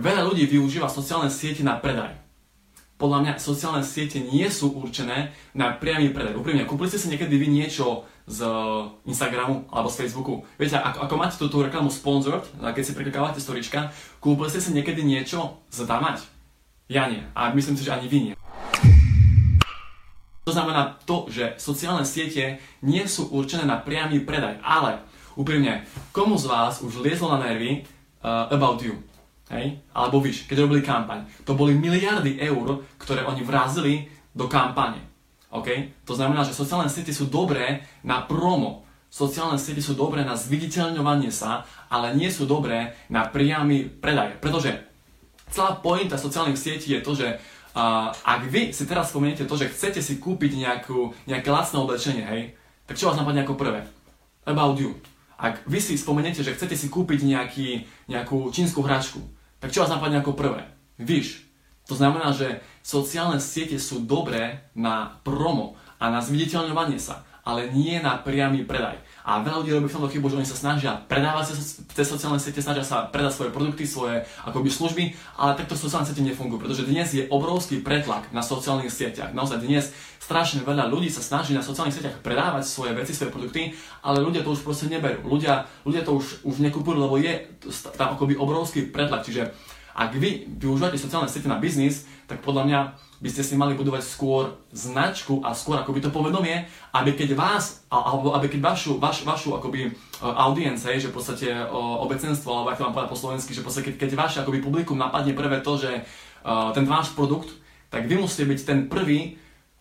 veľa ľudí využíva sociálne siete na predaj. Podľa mňa sociálne siete nie sú určené na priamy predaj. Úprimne, kúpili ste si niekedy vy niečo z Instagramu alebo z Facebooku. Viete, ako, ako máte túto reklamu sponsored, keď si preklikávate storička, kúpili ste si niekedy niečo zadávať? Ja nie. A myslím si, že ani vy nie. To znamená to, že sociálne siete nie sú určené na priamy predaj, ale úprimne, komu z vás už liezlo na nervy uh, About You? Hej? Alebo víš, keď robili kampaň. To boli miliardy eur, ktoré oni vrazili do kampane. OK? To znamená, že sociálne siete sú dobré na promo. Sociálne siete sú dobré na zviditeľňovanie sa, ale nie sú dobré na priamy predaj. Pretože celá pointa sociálnych sietí je to, že uh, ak vy si teraz spomeniete to, že chcete si kúpiť nejakú, nejaké lacné oblečenie, hej, tak čo vás napadne ako prvé? About you. Ak vy si spomeniete, že chcete si kúpiť nejaký, nejakú čínsku hračku, tak čo vás napadne ako prvé? Víš. To znamená, že sociálne siete sú dobré na promo a na zviditeľňovanie sa, ale nie na priamy predaj. A veľa ľudí robí v tomto chybu, že oni sa snažia predávať cez sociálne siete, snažia sa predať svoje produkty, svoje akoby služby, ale takto sociálne siete nefungujú, pretože dnes je obrovský pretlak na sociálnych sieťach. Naozaj dnes strašne veľa ľudí sa snaží na sociálnych sieťach predávať svoje veci, svoje produkty, ale ľudia to už proste neberú. Ľudia, ľudia to už, už nekupujú, lebo je tam akoby obrovský pretlak. Čiže ak vy využívate sociálne siete na biznis, tak podľa mňa by ste si mali budovať skôr značku a skôr akoby to povedomie, aby keď vás, alebo aby keď vašu, vaš, vašu akoby uh, audience, že v podstate uh, obecenstvo, alebo ako vám povedať po slovensky, že v keď, keď vaše akoby publikum napadne prvé to, že uh, ten váš produkt, tak vy musíte byť ten prvý,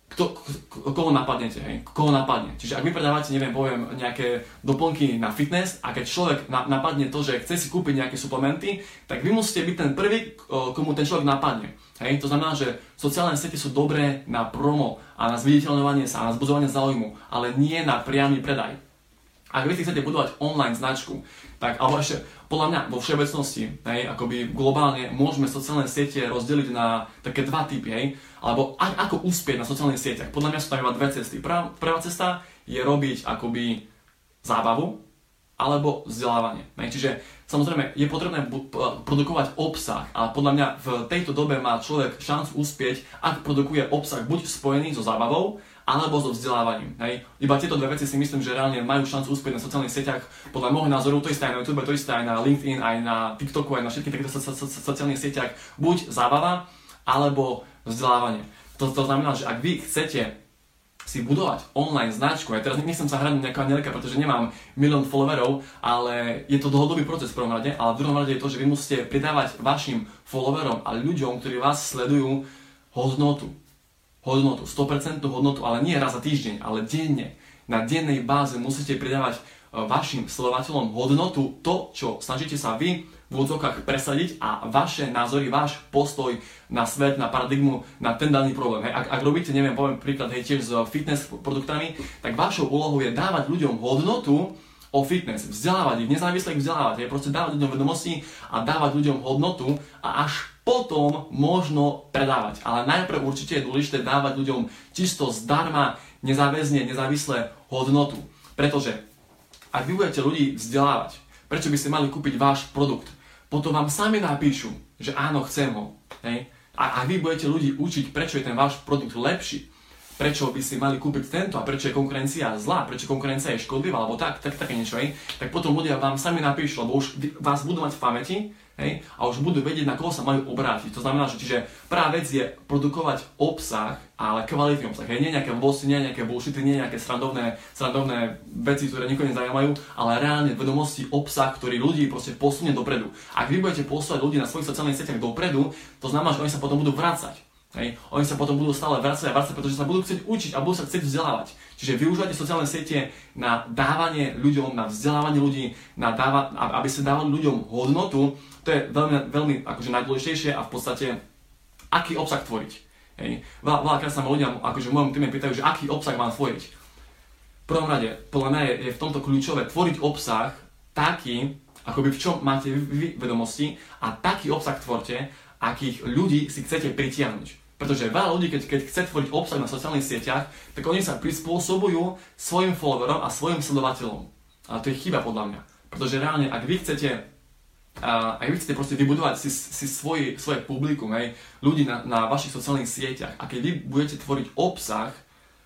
kto, koho napadnete, hej, koho napadne. Čiže ak vy predávate, neviem, poviem, nejaké doplnky na fitness a keď človek na, napadne to, že chce si kúpiť nejaké suplementy, tak vy musíte byť ten prvý, komu ten človek napadne. Hej, to znamená, že sociálne siete sú dobré na promo a na zviditeľňovanie sa, na zbudovanie záujmu, ale nie na priamy predaj. Ak vy si chcete budovať online značku, tak, alebo ešte, podľa mňa, vo všeobecnosti, hej, akoby globálne môžeme sociálne siete rozdeliť na také dva typy, hej, alebo a, ako uspieť na sociálnych sieťach. Podľa mňa sú tam iba dve cesty. Prvá, prvá cesta je robiť akoby zábavu, alebo vzdelávanie. Hej. Čiže samozrejme je potrebné produkovať obsah, ale podľa mňa v tejto dobe má človek šancu uspieť, ak produkuje obsah buď spojený so zábavou, alebo so vzdelávaním. Hej. Iba tieto dve veci si myslím, že reálne majú šancu uspieť na sociálnych sieťach. Podľa môjho názoru to isté aj na YouTube, to isté aj na LinkedIn, aj na TikToku, aj na všetkých takýchto so, so, so, sociálnych sieťach. Buď zábava, alebo vzdelávanie. To, to znamená, že ak vy chcete si budovať online značku, ja teraz nechcem sa hrať nejaká neleka, pretože nemám milión followerov, ale je to dlhodobý proces v prvom rade, ale v druhom rade je to, že vy musíte pridávať vašim followerom a ľuďom, ktorí vás sledujú, hodnotu hodnotu, 100% hodnotu, ale nie raz za týždeň, ale denne. Na dennej báze musíte pridávať e, vašim sledovateľom hodnotu, to, čo snažíte sa vy v úvodzovkách presadiť a vaše názory, váš postoj na svet, na paradigmu, na ten daný problém. Hej. Ak, ak robíte, neviem, poviem príklad, hej, tiež s fitness produktami, tak vašou úlohou je dávať ľuďom hodnotu o fitness, vzdelávať ich, nezávisle ich vzdelávať, hej, proste dávať ľuďom vedomosti a dávať ľuďom hodnotu a až potom možno predávať. Ale najprv určite je dôležité dávať ľuďom čisto zdarma, nezáväzne, nezávisle hodnotu. Pretože ak vy budete ľudí vzdelávať, prečo by ste mali kúpiť váš produkt, potom vám sami napíšu, že áno, chcem ho. Hej? A ak vy budete ľudí učiť, prečo je ten váš produkt lepší, prečo by si mali kúpiť tento a prečo je konkurencia zlá, prečo konkurencia je škodlivá, alebo tak, tak také niečo, hej, tak potom ľudia vám sami napíšu, lebo už vás budú mať v pamäti Hej? A už budú vedieť, na koho sa majú obrátiť. To znamená, že čiže prvá vec je produkovať obsah, ale kvalitný obsah. Hej? Nie nejaké vosy, nie nejaké bullshity, nie nejaké srandovné, srandovné veci, ktoré nikoho nezaujímajú, ale reálne vedomosti, obsah, ktorý ľudí proste posunie dopredu. Ak vy budete posúvať ľudí na svojich sociálnych sieťach dopredu, to znamená, že oni sa potom budú vrácať. Hej. Oni sa potom budú stále vracať a vracať, pretože sa budú chcieť učiť a budú sa chcieť vzdelávať. Čiže využívajte sociálne siete na dávanie ľuďom, na vzdelávanie ľudí, na dáva, aby sa dávali ľuďom hodnotu. To je veľmi, veľmi akože najdôležitejšie a v podstate aký obsah tvoriť. Hej. Veľa, veľakrát sa ma ľudia akože v mojom týme pýtajú, že aký obsah mám tvoriť. V prvom rade, podľa mňa je, je v tomto kľúčové tvoriť obsah taký, akoby v čom máte vy vedomosti a taký obsah tvorte, akých ľudí si chcete pritiahnuť. Pretože veľa ľudí, keď, keď chce tvoriť obsah na sociálnych sieťach, tak oni sa prispôsobujú svojim followerom a svojim sledovateľom. Ale to je chyba podľa mňa. Pretože reálne, ak vy chcete a, a vy chcete proste vybudovať si, si svoje, svoje publikum, hej, ľudí na, na vašich sociálnych sieťach a keď vy budete tvoriť obsah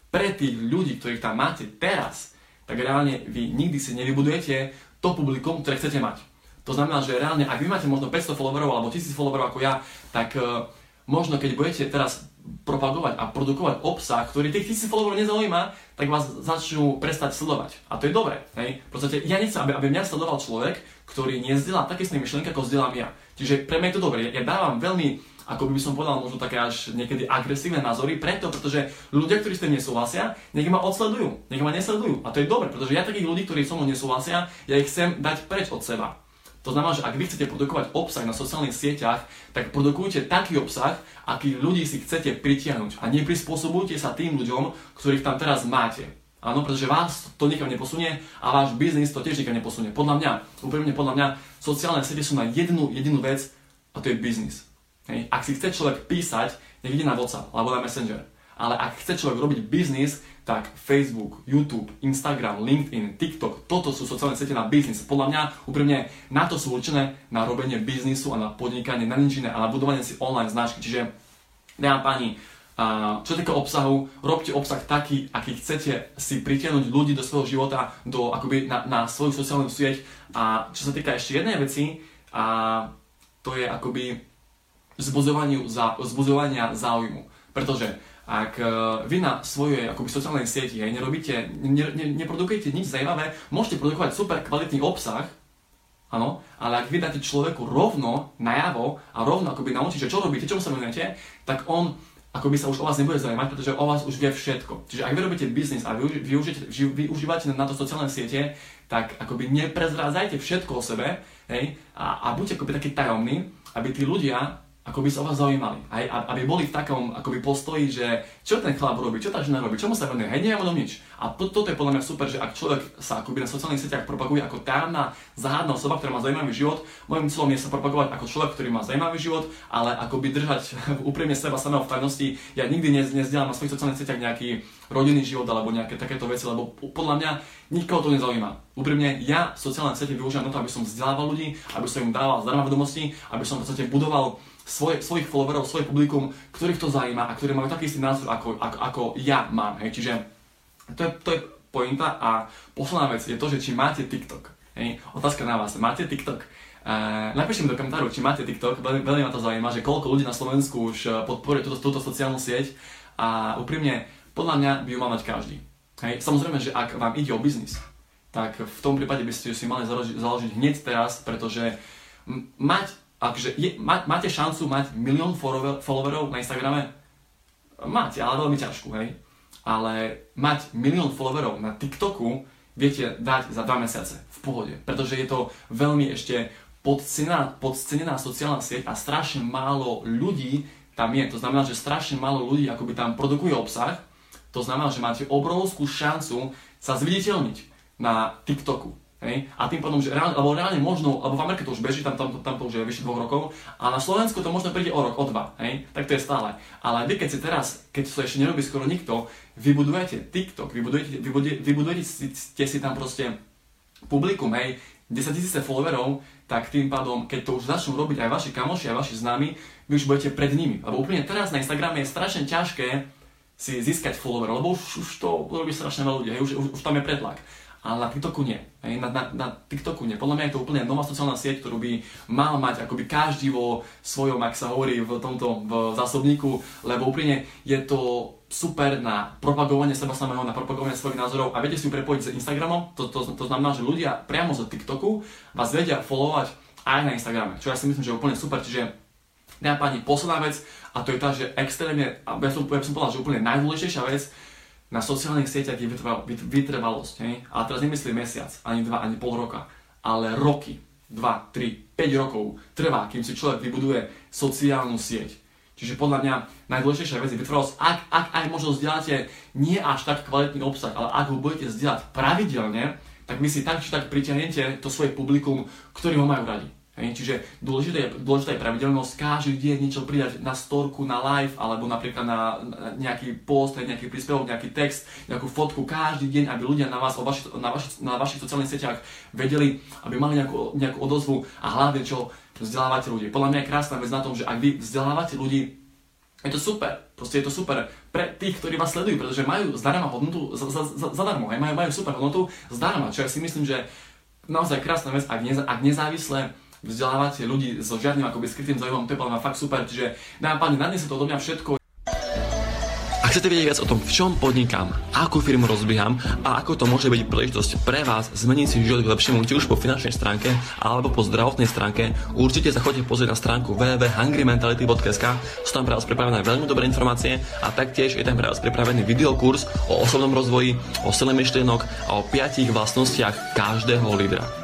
pre tých ľudí, ktorých tam máte teraz, tak reálne vy nikdy si nevybudujete to publikum, ktoré chcete mať. To znamená, že reálne, ak vy máte možno 500 followerov alebo 1000 followerov ako ja, tak uh, možno keď budete teraz propagovať a produkovať obsah, ktorý tých tisíc followerov nezaujíma, tak vás začnú prestať sledovať. A to je dobré. Hej? V podstate ja nechcem, aby, aby mňa sledoval človek, ktorý nezdieľa také isté myšlienky, ako zdieľam ja. Čiže pre mňa je to dobré. Ja dávam veľmi ako by som povedal, možno také až niekedy agresívne názory, preto, pretože ľudia, ktorí s tým nesúhlasia, nech ma odsledujú, nech ma nesledujú. A to je dobre, pretože ja takých ľudí, ktorí so mnou nesúhlasia, ja ich chcem dať preč od seba. To znamená, že ak vy chcete produkovať obsah na sociálnych sieťach, tak produkujte taký obsah, aký ľudí si chcete pritiahnuť a neprispôsobujte sa tým ľuďom, ktorých tam teraz máte. Áno, pretože vás to nikam neposunie a váš biznis to tiež nikam neposunie. Podľa mňa, úprimne podľa mňa, sociálne siete sú na jednu jedinú vec a to je biznis. Hej. Ak si chce človek písať, nech ide na WhatsApp alebo na Messenger. Ale ak chce človek robiť biznis, tak Facebook, YouTube, Instagram, LinkedIn, TikTok, toto sú sociálne siete na biznis. Podľa mňa úprimne na to sú určené na robenie biznisu a na podnikanie, na nič iné a na budovanie si online značky. Čiže, dámy páni, a čo týka obsahu, robte obsah taký, aký chcete si pritiahnuť ľudí do svojho života, do, akoby na, na svoju sociálnu sieť. A čo sa týka ešte jednej veci, a to je akoby zbuzovania záujmu. Pretože ak e, vy na svojej akoby, sociálnej sieti hej, nerobíte, ne, ne, neprodukujete nič zaujímavé, môžete produkovať super kvalitný obsah, áno, ale ak vy dáte človeku rovno najavo a rovno akoby naučíte, čo robíte, čomu sa venujete, tak on akoby sa už o vás nebude zaujímať, pretože o vás už vie všetko. Čiže ak vy robíte biznis a vy, využite, využívate na to sociálne siete, tak akoby neprezrádzajte všetko o sebe hej, a, a buďte akoby taký tajomný, aby tí ľudia ako by sa vás zaujímali. Aj, aby boli v takom akoby postoji, že čo ten chlap robí, čo tá žena robí, čomu sa venuje, hej, neviem o nič. A to, toto je podľa mňa super, že ak človek sa akoby na sociálnych sieťach propaguje ako tajomná, záhadná osoba, ktorá má zaujímavý život, môjim cieľom je sa propagovať ako človek, ktorý má zaujímavý život, ale akoby držať úprimne seba samého v tajnosti. Ja nikdy nezdielam na svojich sociálnych sieťach nejaký rodinný život alebo nejaké takéto veci, lebo podľa mňa nikoho to nezaujíma. Úprimne, ja sociálne siete využívam na to, aby som vzdelával ľudí, aby som im dával zdarma vedomosti, aby som v podstate budoval svoje, svojich followerov, svoje publikum, ktorých to zaujíma a ktorí majú taký istý názor, ako, ako, ako ja mám. Hej. Čiže to je, to je pointa a posledná vec je to, že či máte TikTok. Hej. Otázka na vás, máte TikTok? Uh, napíšte mi do komentáru, či máte TikTok, veľmi, veľmi ma to zaujíma, že koľko ľudí na Slovensku už eh, podporuje túto, túto sociálnu sieť a úprimne, podľa mňa by ju mal mať každý. Hej. Samozrejme, že ak vám ide o biznis, tak v tom prípade by ste si mali založiť, založiť hneď teraz, pretože mať akže je, má, máte šancu mať milión followerov na Instagrame? Máte, ale veľmi ťažkú, hej. Ale mať milión followerov na TikToku viete dať za 2 mesiace v pohode, pretože je to veľmi ešte podcenená, podcenená sociálna sieť a strašne málo ľudí tam je. To znamená, že strašne málo ľudí akoby tam produkuje obsah. To znamená, že máte obrovskú šancu sa zviditeľniť na TikToku. Hej? A tým pádom, že reálne, alebo reálne možno, alebo v Amerike to už beží, tam, tam, tam to už je vyše dvoch rokov, a na Slovensku to možno príde o rok, o dva, hej? tak to je stále. Ale vy keď si teraz, keď to ešte nerobí skoro nikto, vybudujete TikTok, vybudujete, vybudujete, vybudujete ste si tam proste publikum, hej, 10 tisíce followerov, tak tým pádom, keď to už začnú robiť aj vaši kamoši, aj vaši známi, vy už budete pred nimi. Lebo úplne teraz na Instagrame je strašne ťažké si získať followerov, lebo už, už to robí strašne veľa ľudí, hej, už, už, už tam je pretlak ale na TikToku nie. Hej, na, na, na TikToku nie. Podľa mňa je to úplne nová sociálna sieť, ktorú by mal mať akoby každý vo svojom, ak sa hovorí v tomto v zásobníku, lebo úplne je to super na propagovanie seba samého, na propagovanie svojich názorov a viete si ju prepojiť s Instagramom, to, to, to znamená, že ľudia priamo z TikToku vás vedia followovať aj na Instagrame, čo ja si myslím, že je úplne super, čiže dámy páni, posledná vec a to je tá, že extrémne, ja som, ja som povedal, že úplne najdôležitejšia vec, na sociálnych sieťach je vytrvalosť. Hej? A teraz nemyslím mesiac, ani dva, ani pol roka, ale roky, 2, 3, 5 rokov trvá, kým si človek vybuduje sociálnu sieť. Čiže podľa mňa najdôležitejšia vec je vytrvalosť, ak, ak aj možno zdieľate nie až tak kvalitný obsah, ale ak ho budete zdieľať pravidelne, tak my si tak či tak pritiahnete to svoje publikum, ktorí ho majú radi. Čiže dôležité je, dôležitá je pravidelnosť, každý deň niečo pridať na storku, na live, alebo napríklad na, nejaký post, nejaký príspevok, nejaký text, nejakú fotku, každý deň, aby ľudia na vás, vaši, na, vaši, na vašich sociálnych sieťach vedeli, aby mali nejakú, nejakú odozvu a hlavne čo vzdelávate ľudí. Podľa mňa je krásna vec na tom, že ak vy vzdelávate ľudí, je to super, proste je to super pre tých, ktorí vás sledujú, pretože majú zdarma hodnotu za, za, za, zadarmo, hej, majú, majú super hodnotu zdarma, čo ja si myslím, že naozaj krásna vec, ak, neza, ak nezávisle vzdelávate ľudí so žiadnym akoby skrytým zaujímavom, to je podľa fakt super, čiže dávam páni, na dnes je to odo mňa všetko. Ak chcete vedieť viac o tom, v čom podnikám, akú firmu rozbieham a ako to môže byť príležitosť pre vás zmeniť si život k lepšiemu, či už po finančnej stránke alebo po zdravotnej stránke, určite sa chodite pozrieť na stránku www.hungrymentality.sk, sú tam pre vás pripravené veľmi dobré informácie a taktiež je tam pre vás pripravený videokurs o osobnom rozvoji, o sile myšlienok a o piatich vlastnostiach každého lídra.